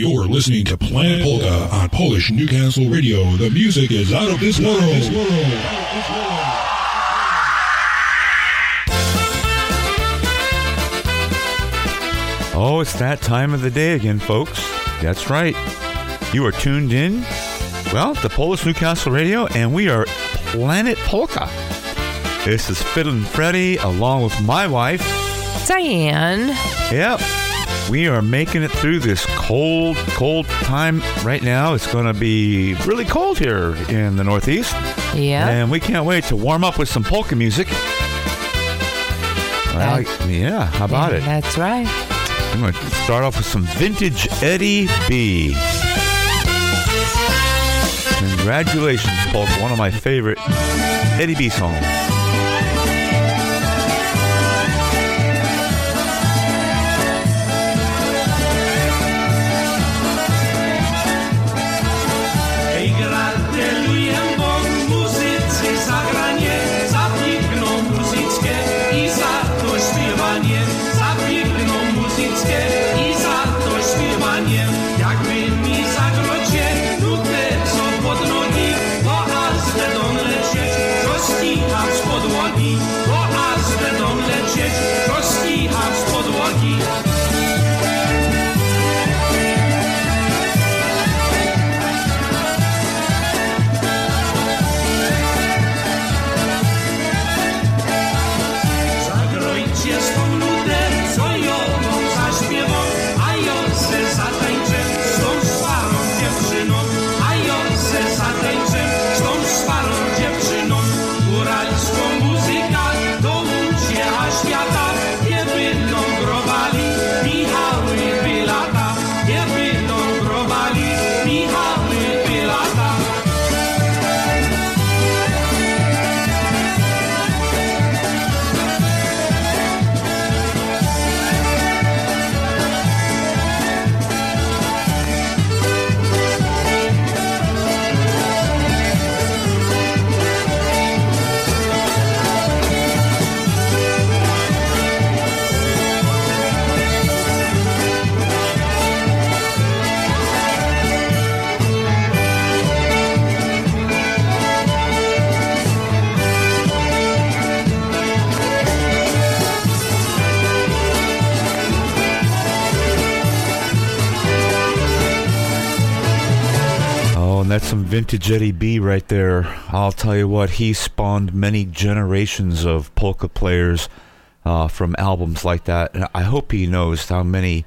You're listening to Planet Polka on Polish Newcastle Radio. The music is out of this world. Oh, it's that time of the day again, folks. That's right. You are tuned in, well, to Polish Newcastle Radio, and we are Planet Polka. This is Fiddlin' Freddie along with my wife, Diane. Yep. We are making it through this cold, cold time right now. It's going to be really cold here in the Northeast. Yeah. And we can't wait to warm up with some polka music. Well, yeah, how about it? That's right. I'm going to start off with some vintage Eddie B. Congratulations, Polka, one of my favorite Eddie B songs. Some vintage Eddie B right there. I'll tell you what, he spawned many generations of polka players uh, from albums like that. And I hope he knows how many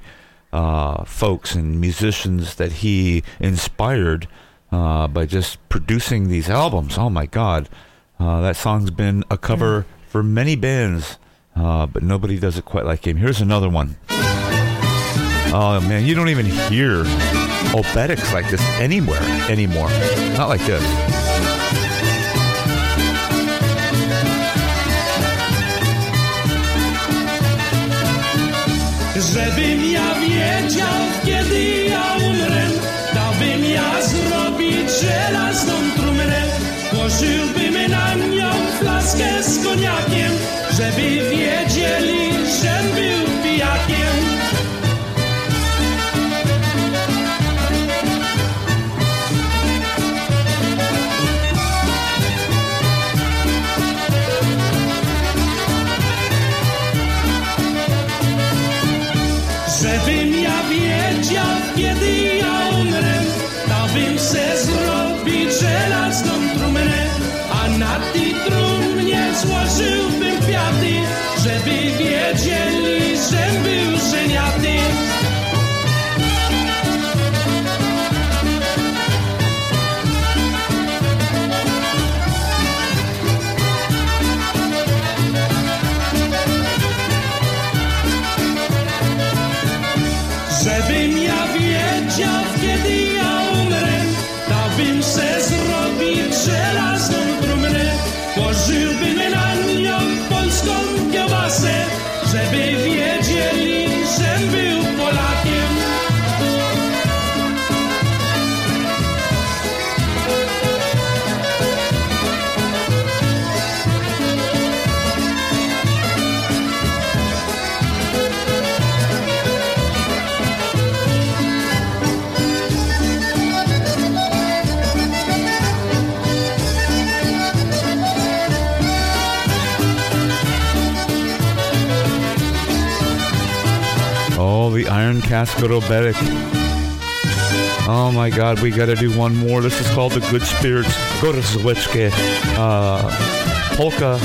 uh, folks and musicians that he inspired uh, by just producing these albums. Oh my God. Uh, that song's been a cover for many bands, uh, but nobody does it quite like him. Here's another one. Oh man, you don't even hear obereks like this anywhere anymore. Not like this. Karen Kaskoroberek. Oh my God, we got to do one more. This is called the Good Spirits. Go to Zwitzke. Uh, polka,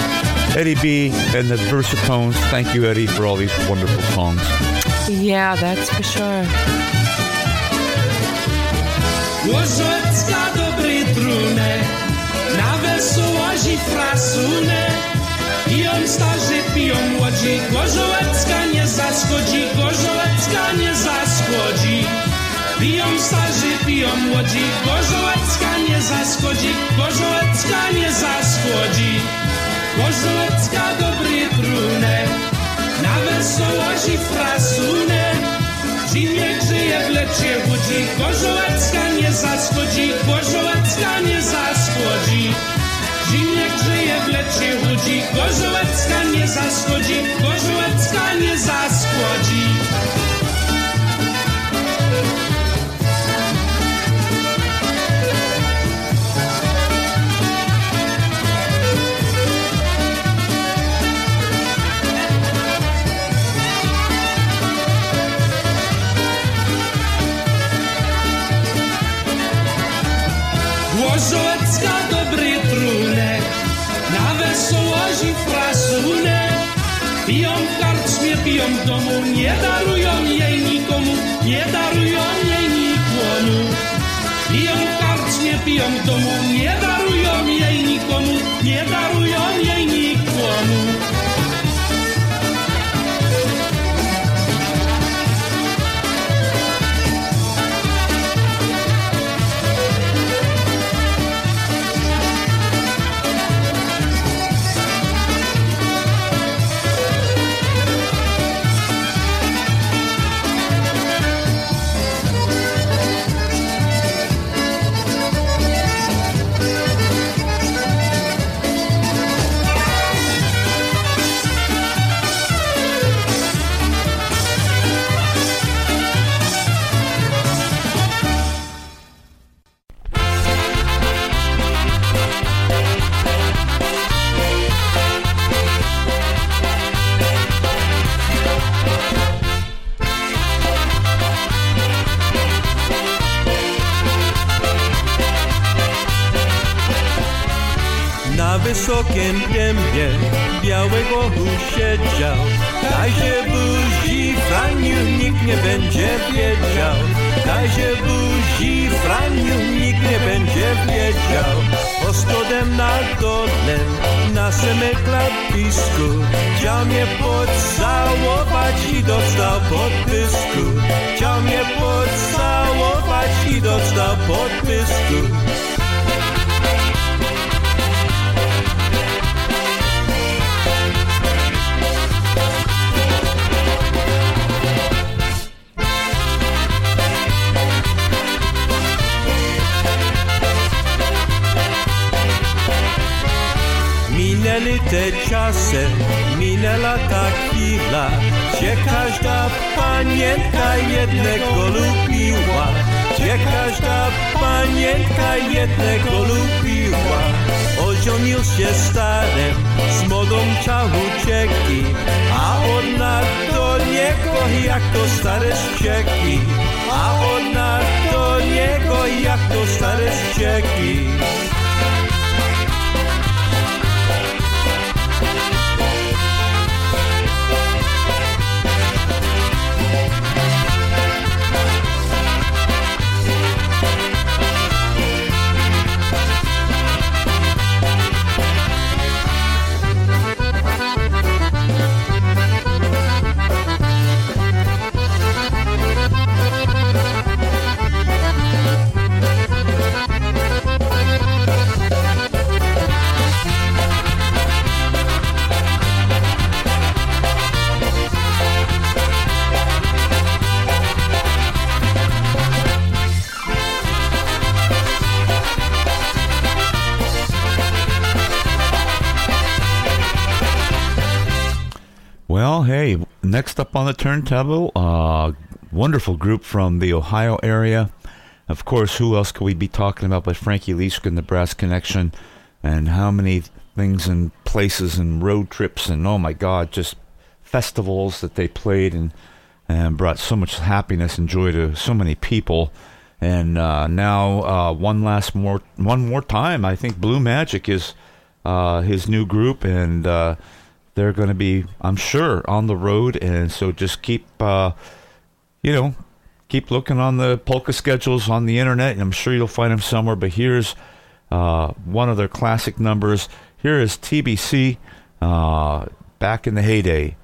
Eddie B, and the Versatones. Thank you, Eddie, for all these wonderful songs. Yeah, that's for sure. Łożocka dobry trunek, na wesołości frasune. Piją starzy, piją młodzi, Gorzołecka ją nie zaskodzi, Gorzołecka nie zaskodzi, Gorzołecka dobry trunek, na wesołości frasunek. Zimniek żyje w lecie budzi, Gorzołecka nie zaskodzi, Gorzołecka nie zaszkodzi. Zimniek żyje w lecie budzi, Gorzołecka nie zaskodzi, Gorzołecka это next up on the turntable, uh, wonderful group from the Ohio area. Of course, who else could we be talking about but Frankie Leishka and the Brass Connection, and how many things and places and road trips and oh my God, just festivals that they played and and brought so much happiness and joy to so many people. And uh, now, uh, one last more, one more time, I think Blue Magic is uh, his new group, and uh, they're going to be, I'm sure, on the road. And so just keep, uh, you know, keep looking on the polka schedules on the internet, and I'm sure you'll find them somewhere. But here's uh, one of their classic numbers. Here is TBC uh, back in the heyday.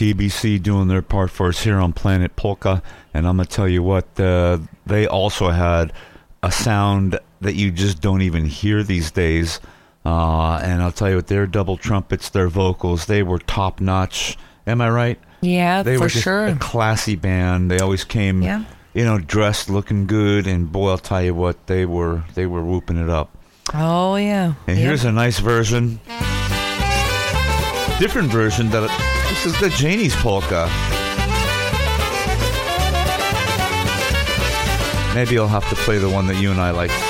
TBC doing their part for us here on Planet Polka. And I'm going to tell you what, uh, they also had a sound that you just don't even hear these days. Uh, and I'll tell you what, their double trumpets, their vocals, they were top notch. Am I right? Yeah, They for were sure. a classy band. They always came, Yeah. you know, dressed, looking good. And boy, I'll tell you what, they were they were whooping it up. Oh yeah. And Yep. here's a nice version. Different version that this is the Janie's polka. Maybe I'll have to play the one that you and I like.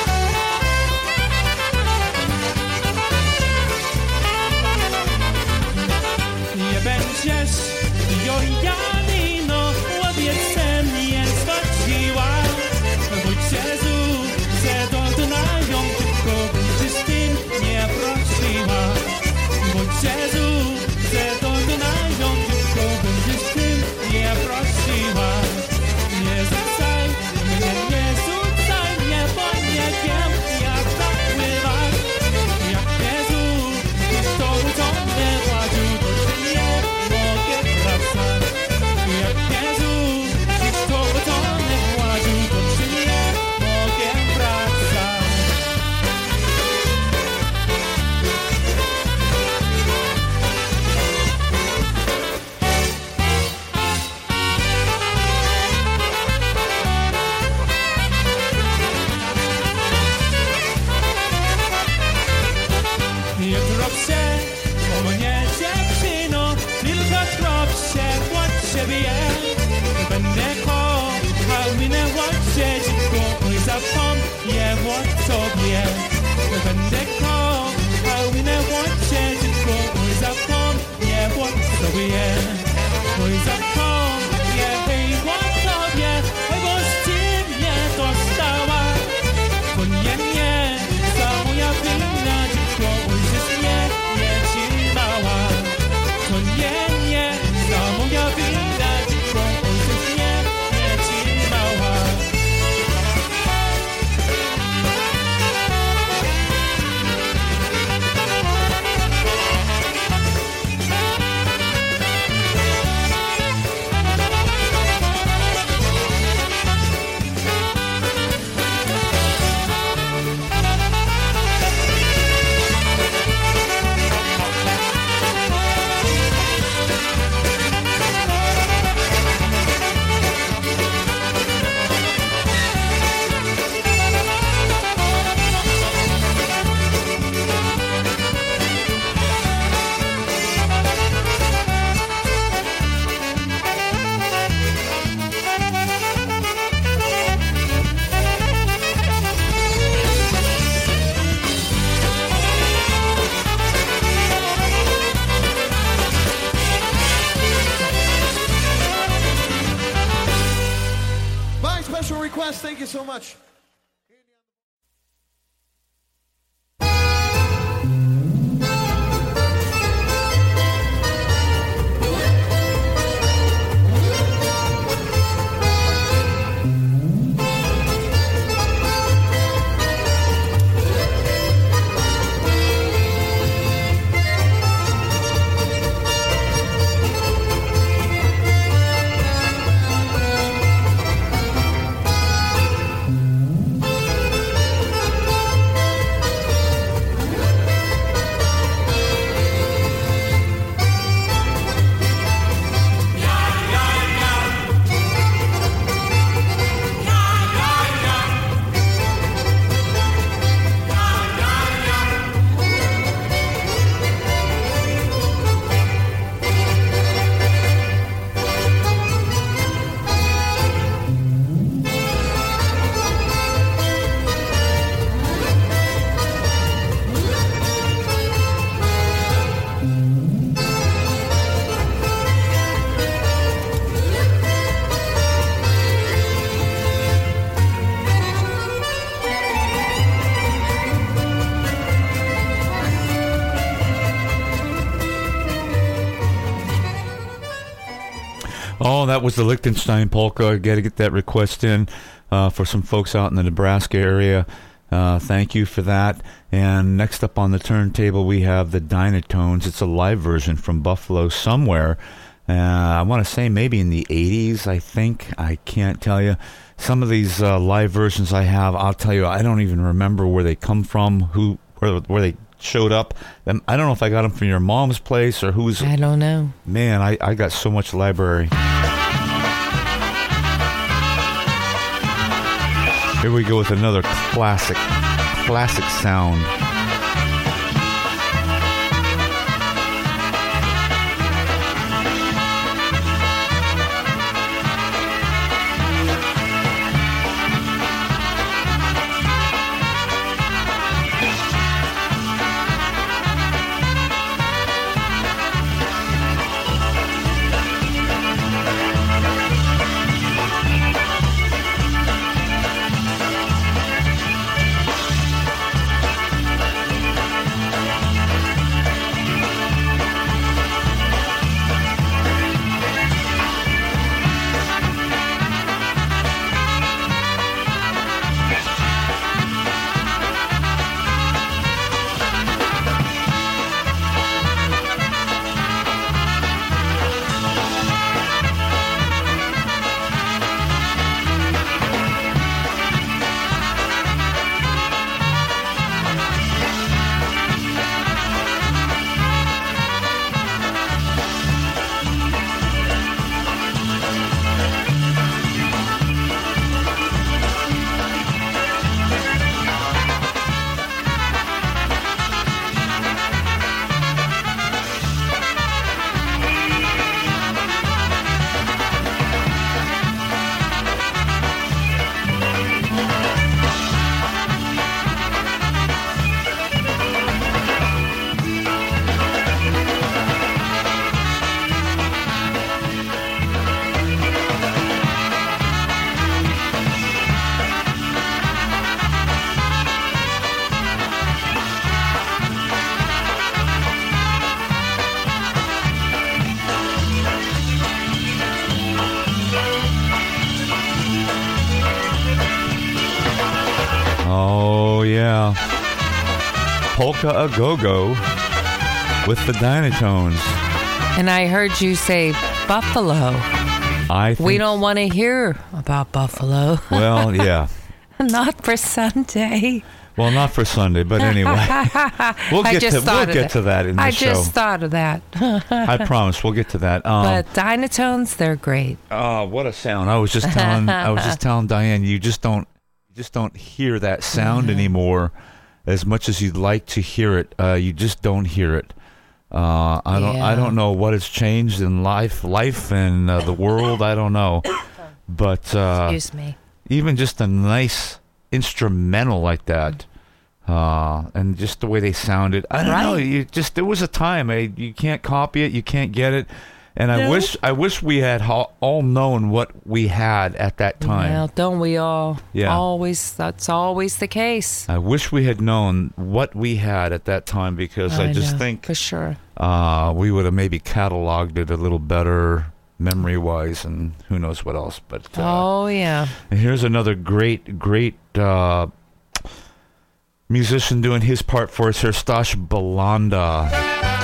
That was the Liechtenstein polka. Got to get that request in uh, for some folks out in the Nebraska area. Uh, thank you for that. And next up on the turntable, we have the Dynatones. It's a live version from Buffalo somewhere. Uh, I want to say maybe in the 80s, I think. I can't tell you. Some of these uh, live versions I have, I'll tell you, I don't even remember where they come from, who, where, where they showed up. Um, I don't know if I got them from your mom's place or who's. I don't know. Man, I, I got so much library. Here we go with another classic, classic sound. A Go Go with the Dynatones. And I heard you say Buffalo. I think, We don't want to hear about Buffalo. Well, yeah. Not for Sunday. Well, not for Sunday, but anyway. We'll I get to thought we'll of get to that in the I show. just thought of that. I promise we'll get to that. Um, but Dynatones, they're great. Oh, what a sound! I was just telling I was just telling Diane, you just don't you just don't hear that sound anymore as much as you'd like to hear it. Uh, you just don't hear it. Uh, I don't I don't know what has changed in life life and uh, the world. I don't know, but uh, Excuse me. even just a nice instrumental like that. Uh, and just the way they sounded, I don't know. You just there was a time eh, you can't copy it, you can't get it. And I No. wish I wish we had all known what we had at that time. Well, don't we all? Yeah. Always. That's always the case. I wish we had known what we had at that time because I, just know, think for sure. uh, we would have maybe cataloged it a little better memory wise and who knows what else. But uh, oh yeah. and here's another great, great uh, musician doing his part for us here, Stash Bulanda.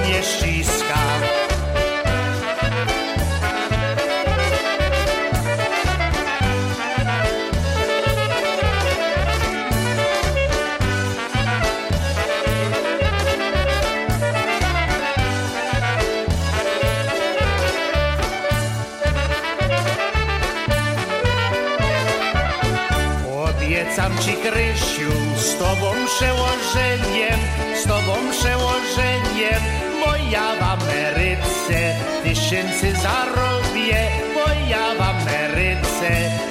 Mocno mnie tysięcy zarobię, bo ja w Ameryce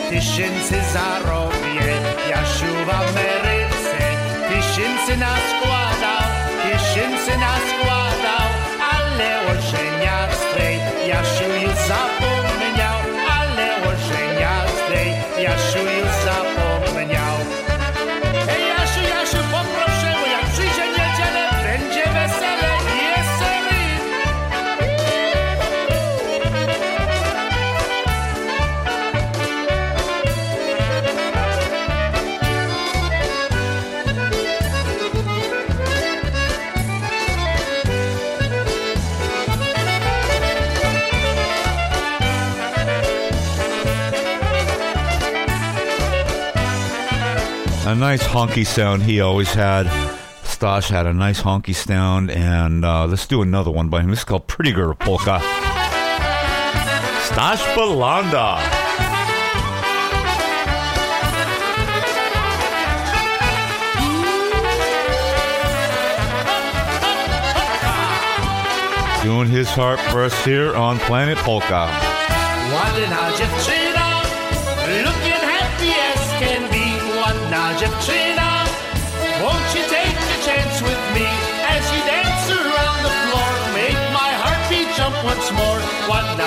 tysięcy zarobię. Jasiu w a nice honky sound he always had. Stash had a nice honky sound, and uh, let's do another one by him. This is called Pretty Girl Polka. Stash Bulanda. Doing his heart us here on Planet Polka. Dziewczyna, won't you take a chance with me as you dance around the floor? Make my heartbeat jump once more. Ładna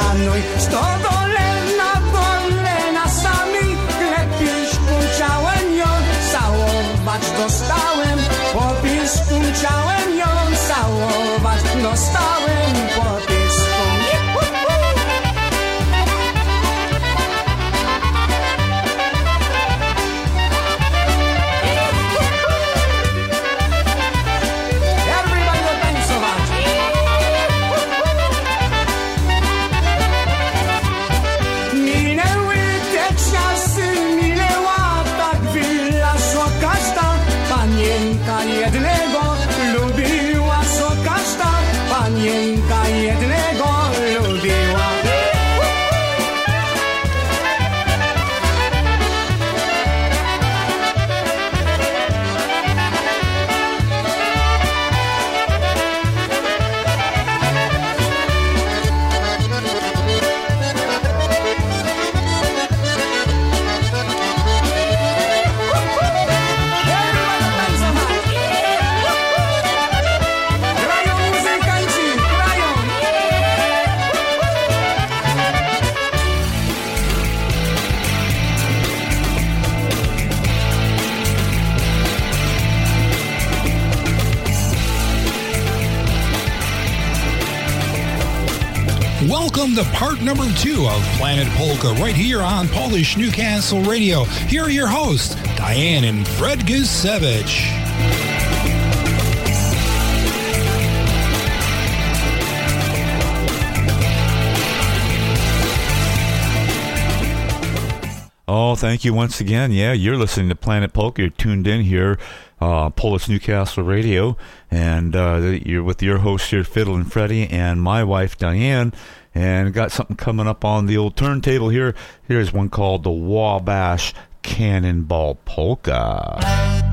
nie szanuj. Sto Welcome to part number two of Planet Polka right here on Polish Newcastle Radio. Here are your hosts, Diane and Fred Guzevich. Oh, thank you once again. Yeah, you're listening to Planet Polka. You're tuned in here, uh, Polish Newcastle Radio, and uh, you're with your host here, Fiddle and Freddie, and my wife Diane. And got something coming up on the old turntable here. Here's one called the Wabash Cannonball Polka.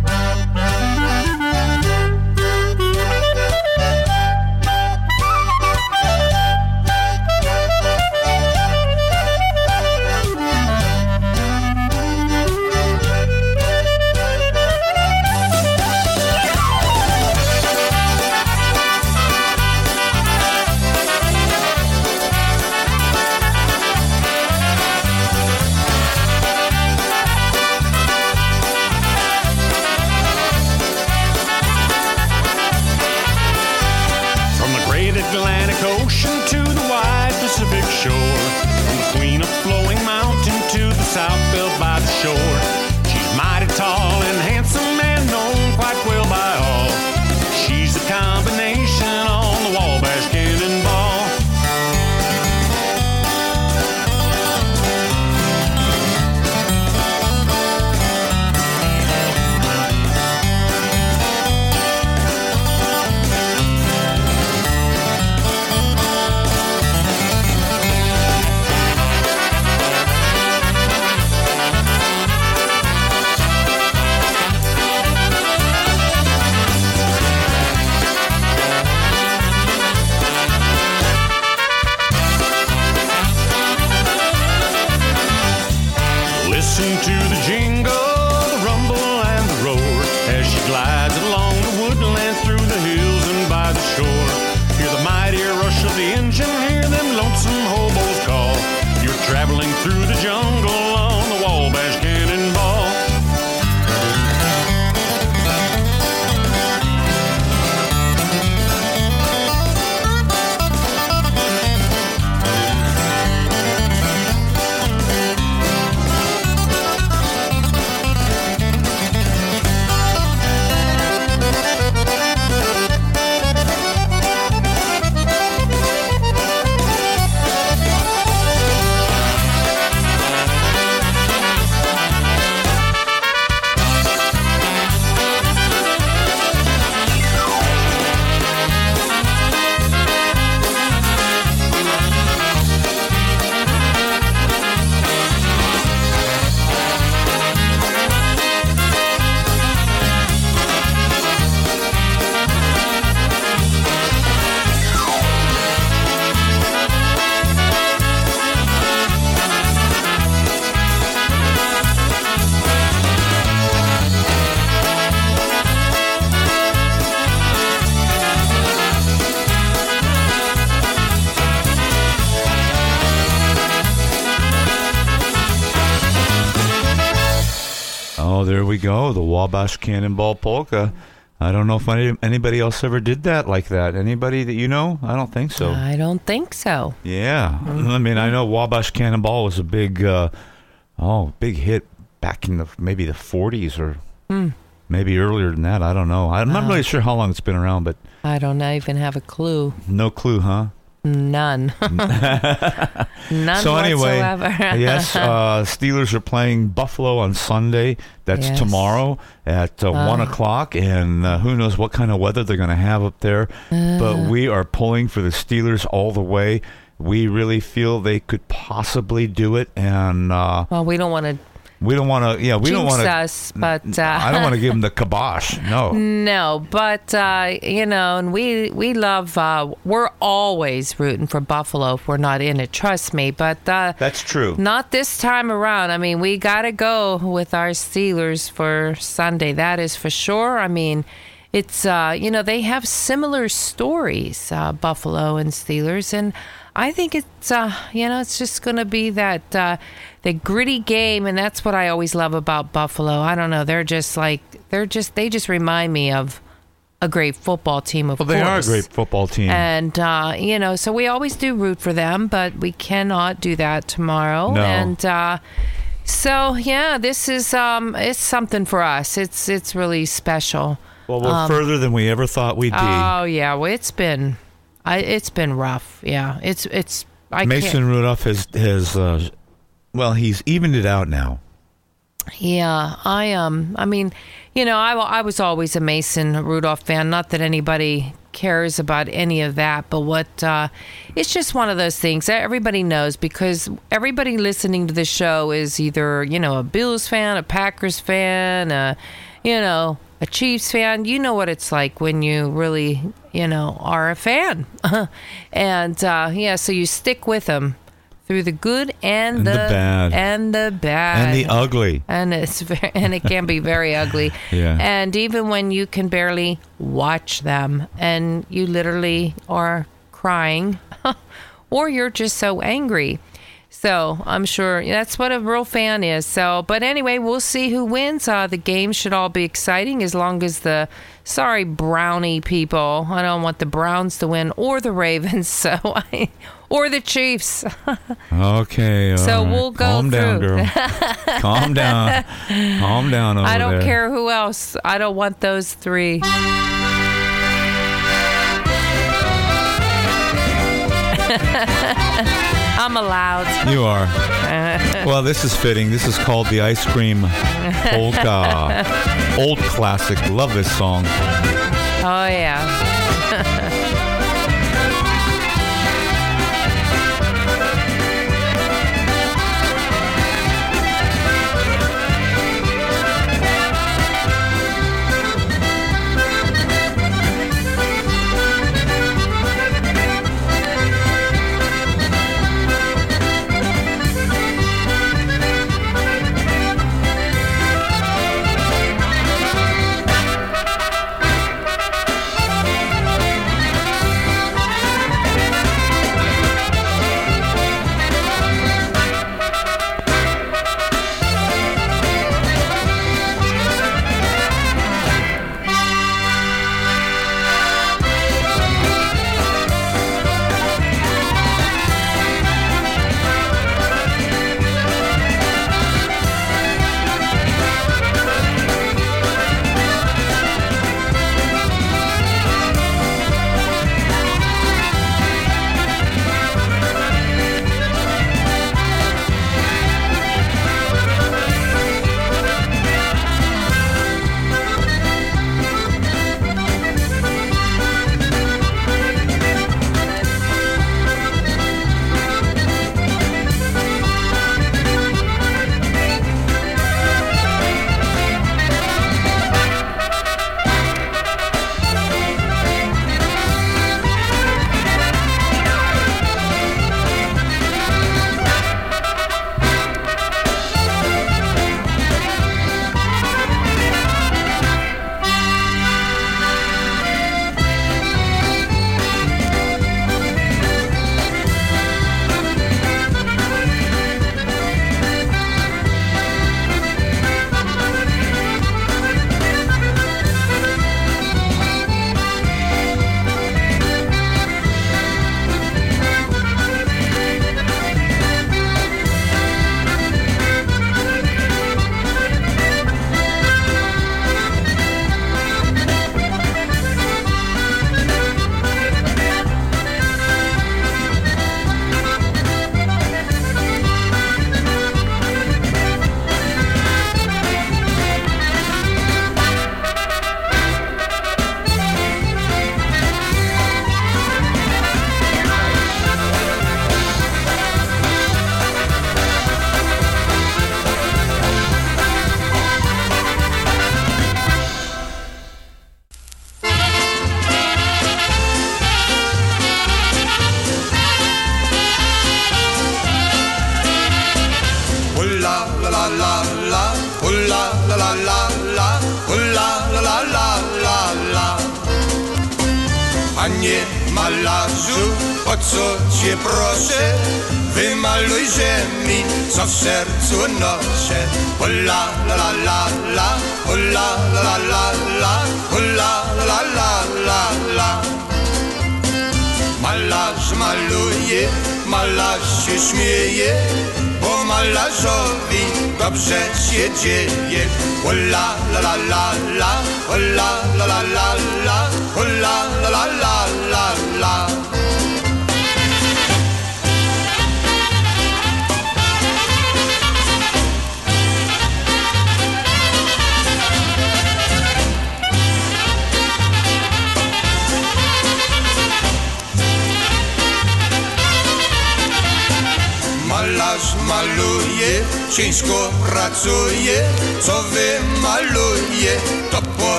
Oh, there we go. The Wabash Cannonball Polka. I don't know if any, anybody else ever did that like that. Anybody that you know? I don't think so. I don't think so. Yeah, I mean, I know Wabash Cannonball was a big, uh, oh, big hit back in the maybe the '40s or maybe earlier than that. I don't know. I'm not really sure how long it's been around, but I don't even have a clue. no clue, huh? None. None so anyway, whatsoever. yes, uh, Steelers are playing Buffalo on Sunday. That's Yes. tomorrow at uh, one Ah. o'clock, and uh, who knows what kind of weather they're going to have up there. Uh. but we are pulling for the Steelers all the way. We really feel they could possibly do it, and uh, well, we don't want to we don't want to. Yeah, we don't want to. us, but uh, I don't want to give them the kibosh. No. No, but uh, you know, and we we love. Uh, we're always rooting for Buffalo if we're not in it. Trust me. But uh, That's true. not this time around. I mean, we got to go with our Steelers for Sunday. That is for sure. I mean, it's uh, you know they have similar stories, uh, Buffalo and Steelers, and I think it's uh, you know it's just going to be that uh, the gritty game, and that's what I always love about Buffalo. I don't know, they're just like they're just they just remind me of a great football team. Of Well, they are a great football team. And uh, you know, so we always do root for them, but we cannot do that tomorrow. No. And uh, so yeah, this is um, it's something for us. It's it's really special. well, we're further than we ever thought we'd be. Oh yeah, well, it's been, I it's been rough. Yeah, it's it's. I Mason can't, Rudolph has has uh, well, he's evened it out now. Yeah, I um, I mean, you know, I, I was always a Mason Rudolph fan. Not that anybody cares about any of that, but what uh, it's just one of those things that everybody knows because everybody listening to the show is either you know a Bills fan, a Packers fan, a you know a Chiefs fan. You know what it's like when you really you know are a fan, and uh, yeah, so you stick with them through the good and, And the bad. and the bad And the ugly. and it's very, and it can be very ugly. Yeah. And even when you can barely watch them, and you literally are crying, or you're just so angry. So I'm sure that's what a real fan is. So, but anyway, we'll see who wins. Uh, the game should all be exciting as long as the sorry Brownie people. I don't want the Browns to win or the Ravens. So, I, or the Chiefs. Okay. So right. we'll go Calm down, girl. Calm down. Calm down over I don't there. care who else. I don't want those three. I'm allowed. You are. well, this is fitting. This is called the Ice Cream Polka. Old classic. Love this song. Oh yeah.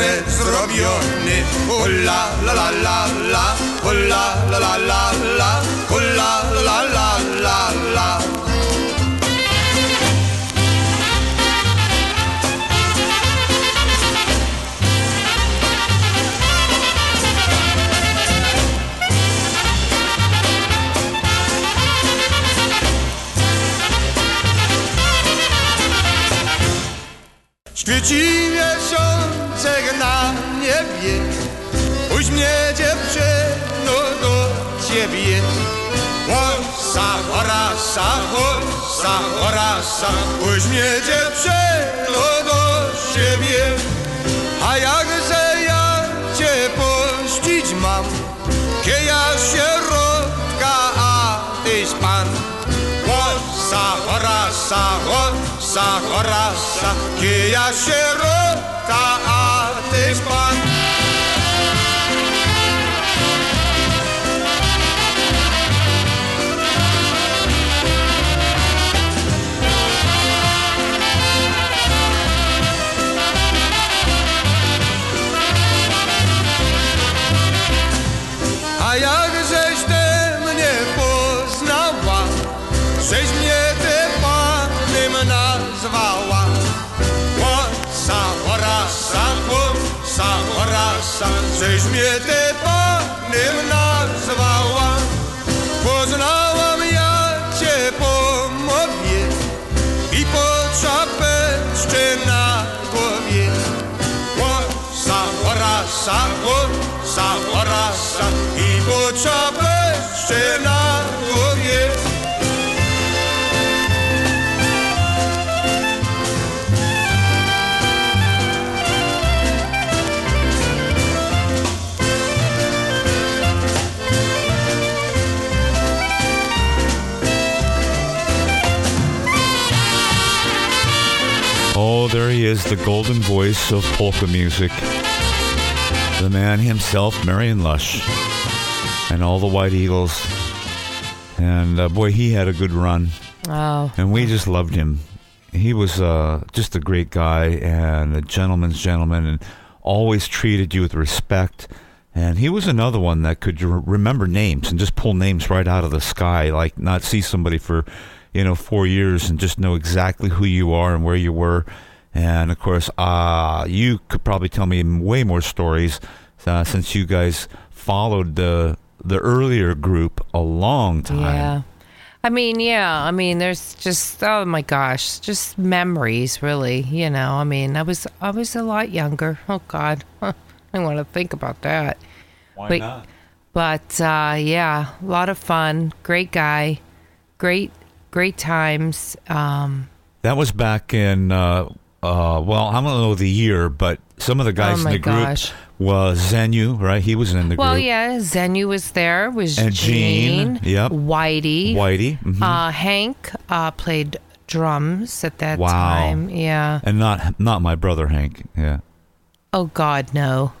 Portret zrobiony. O la la la la la, o la la la la la, o la la la la. Świeci miesiączek na niebie Pójdź mnie dziewczyno do ciebie. Łosa, orasa, łosa, orasa Pójdź mnie dziewczyno do siebie. A jakże ja cię pościć mam? Kieja sierotka, a tyś pan. Łosa, orasa, łosa, Σα και κυριά σιγού, καά τη. Łosa, orasa, żeś mnie ty panem nazwała. Poznałam ja cię po mowie i po czapeczce na głowie. Łosa, orasa, łosa, orasa i po czapeczce na there he is, the golden voice of polka music. The man himself, Marion Lush, and all the White Eagles. And uh, boy, he had a good run, Oh, and we just loved him. He was uh, just a great guy and a gentleman's gentleman, and always treated you with respect. And he was another one that could remember names and just pull names right out of the sky, like not see somebody for, you know, four years and just know exactly who you are and where you were. And of course, uh, you could probably tell me way more stories uh, since you guys followed the the earlier group a long time. yeah. I mean, yeah. I mean, there's just oh my gosh, just memories, really. You know, I mean, I was I was a lot younger. Oh God, I want to think about that. Why Wait. not? But uh, yeah, a lot of fun. Great guy. Great, great times. Um, That was back in, uh, uh, well, I don't know the year, but some of the guys Oh in the group gosh. was Zenu, right? He was in the well, group. Well, yeah, Zenu was there. Was And Gene, yep. Whitey. Whitey. mhm. Uh, Hank uh, played drums at that Wow. time. Yeah. and not not my brother Hank. Yeah. Oh God, no,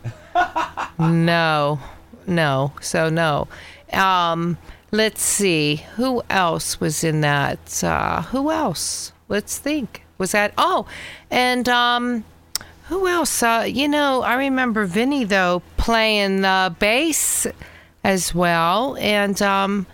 no, no. So no. Um, let's see, who else was in that? Uh, who else? Let's think. Was that? Oh, and um, who else? Uh, you know, I remember Vinny though playing the bass as well, and um,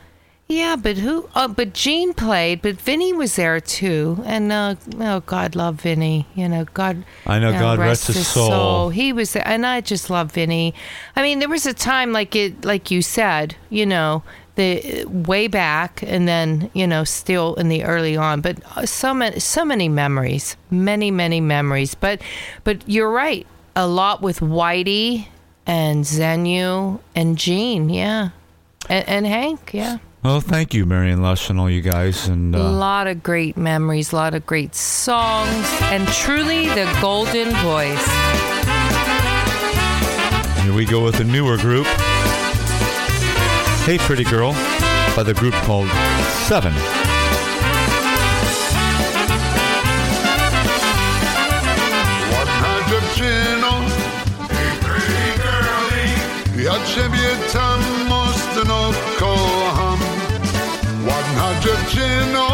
yeah, but who? Uh, but Gene played, but Vinny was there too, and uh, oh, God love Vinny. You know, God. I know, God rest his soul. He was, there, and I just love Vinny. I mean, there was a time like it, like you said, you know, the way back, and then you know, still in the early on, but uh, so many, so many memories, many, many memories. But, but you're right, a lot with Whitey and Zenu and Gene, yeah, and, and Hank, yeah. Well, thank you, Marion Lush, and all you guys. And A uh, lot of great memories, a lot of great songs, and truly the golden voice. here we go with a newer group. Hey, Pretty Girl, by the group called Seven. Ładna dziewczyno Ja ciebie tam mocno kocham Ładna dziewczyno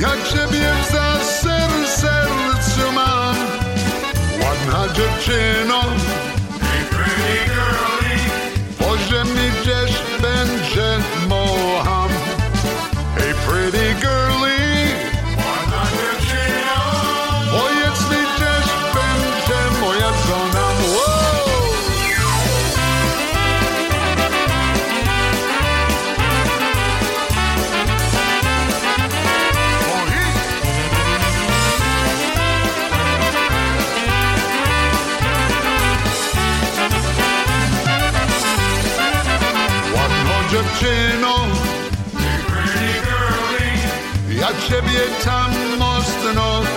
Ja ciebie za ser sercu mam Ładna dziewczyno Ciebie tam mocno kocham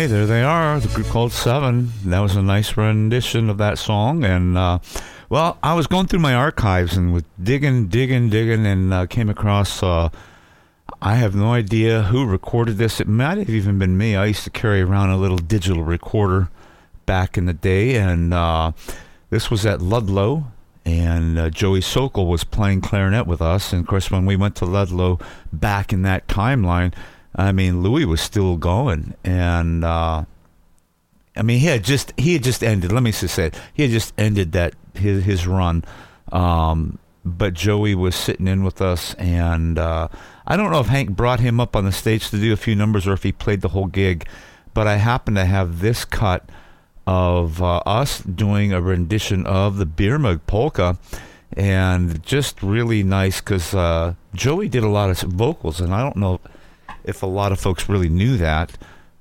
Okay, there they are. The group called Seven. That was a nice rendition of that song. And, uh, well, I was going through my archives and was digging, digging, digging, and uh, came across. Uh, I have no idea who recorded this. It might have even been me. I used to carry around a little digital recorder back in the day. And uh, this was at Ludlow. And uh, Joey Sokol was playing clarinet with us. And of course, when we went to Ludlow back in that timeline, I mean, Louis was still going, and uh, I mean, he had just he had just ended. Let me just say it. He had just ended that his his run. Um, but Joey was sitting in with us, and uh, I don't know if Hank brought him up on the stage to do a few numbers or if he played the whole gig. But I happen to have this cut of uh, us doing a rendition of the Beer Mug Polka, and just really nice because uh, Joey did a lot of vocals, and I don't know if a lot of folks really knew that,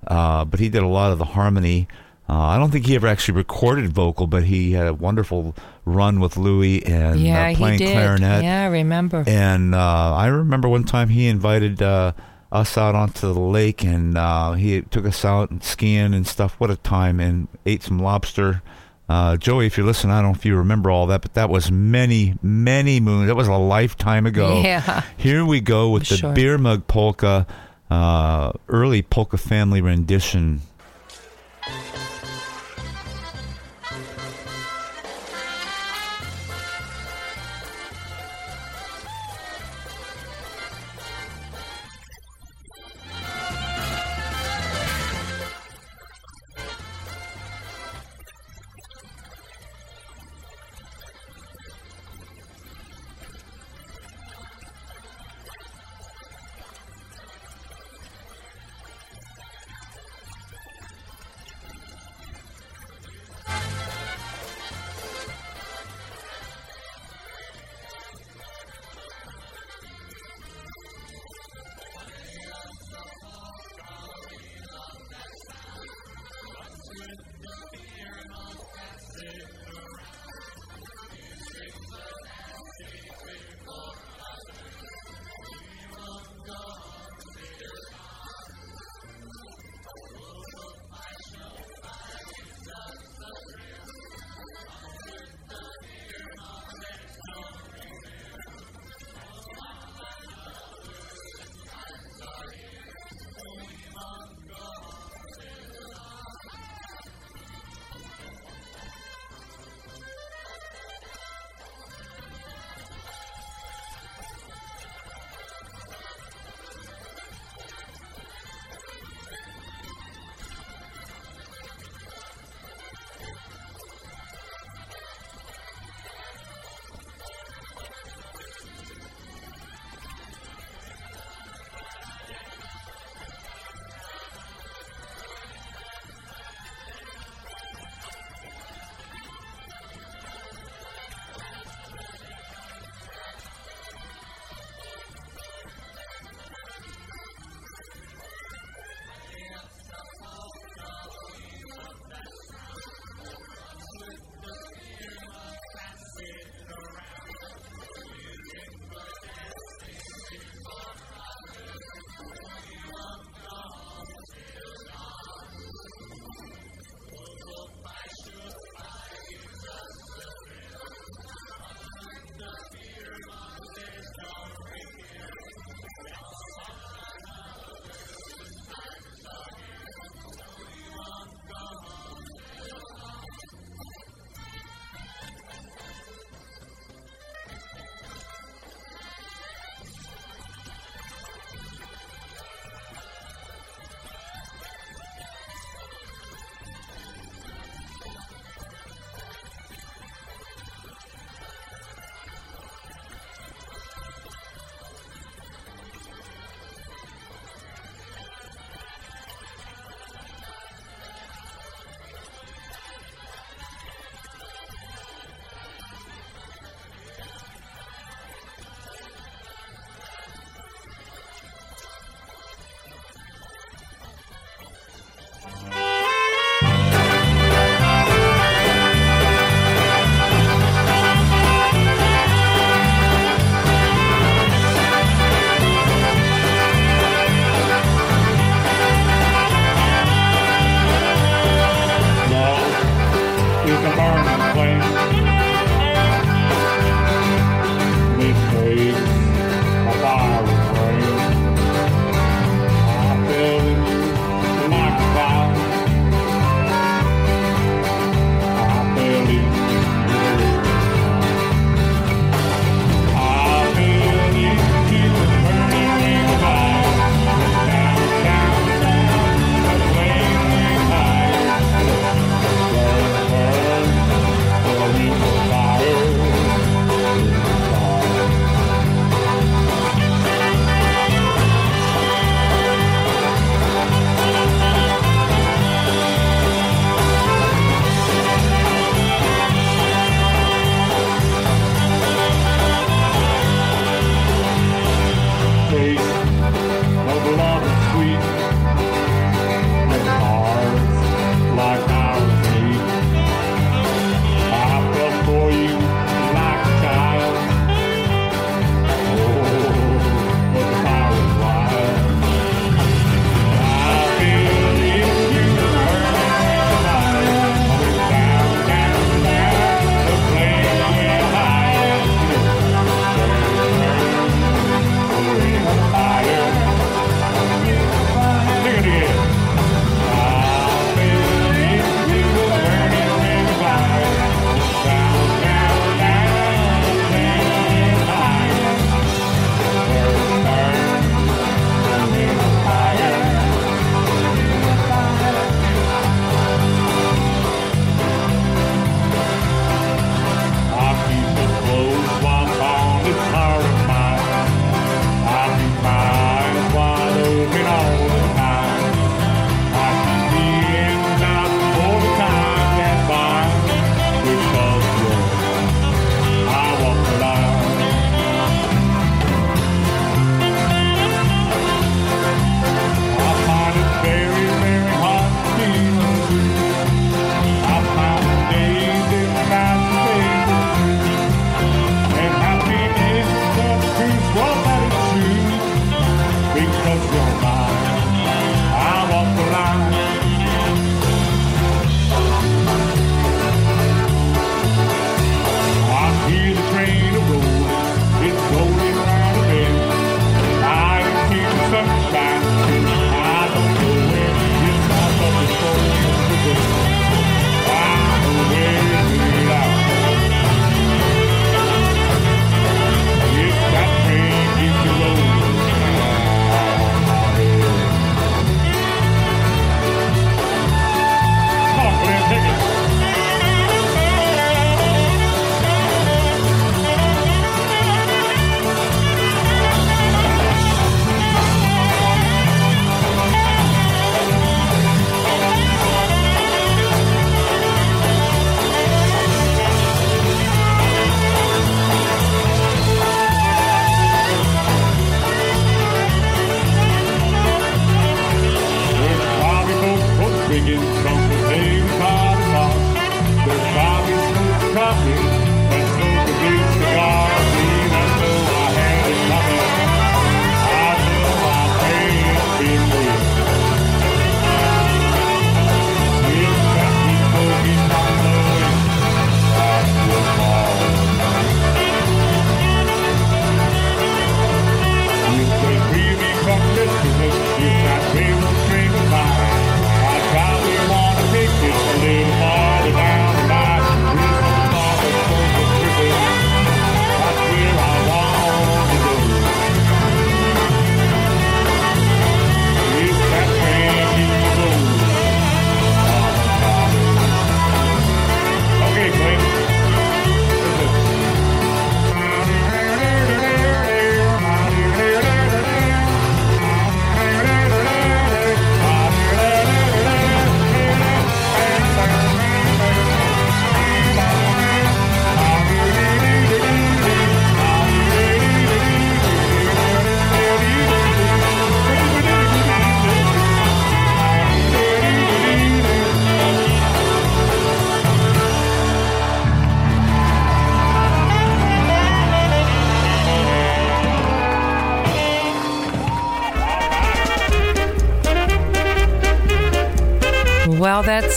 uh, but he did a lot of the harmony Uh, I don't think he ever actually recorded vocal, but he had a wonderful run with Louis and yeah, uh, playing he did. clarinet. Yeah, I remember. And uh, I remember one time he invited uh, us out onto the lake, and uh, he took us out and skiing and stuff. What a time! And ate some lobster. Uh, Joey, if you're listening, I don't know if you remember all that, but that was many, many moons. That was a lifetime ago. Yeah. Here we go with the Sure. beer mug polka, uh, early polka family rendition.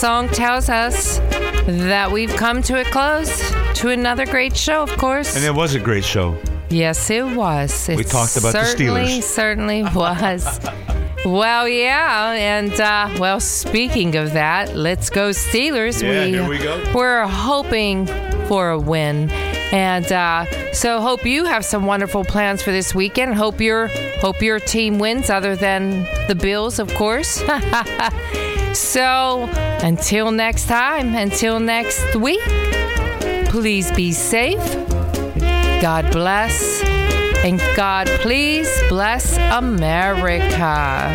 Song tells us that we've come to a close to another great show, of course. And it was a great show. Yes, it was. It We talked about the Steelers. Certainly was. well, yeah, and uh, well, speaking of that, let's go Steelers. Yeah, here we go. We're hoping for a win, and uh, so hope you have some wonderful plans for this weekend. Hope your hope your team wins, other than the Bills, of course. so until next time, until next week, please be safe. God bless. And God, please bless America.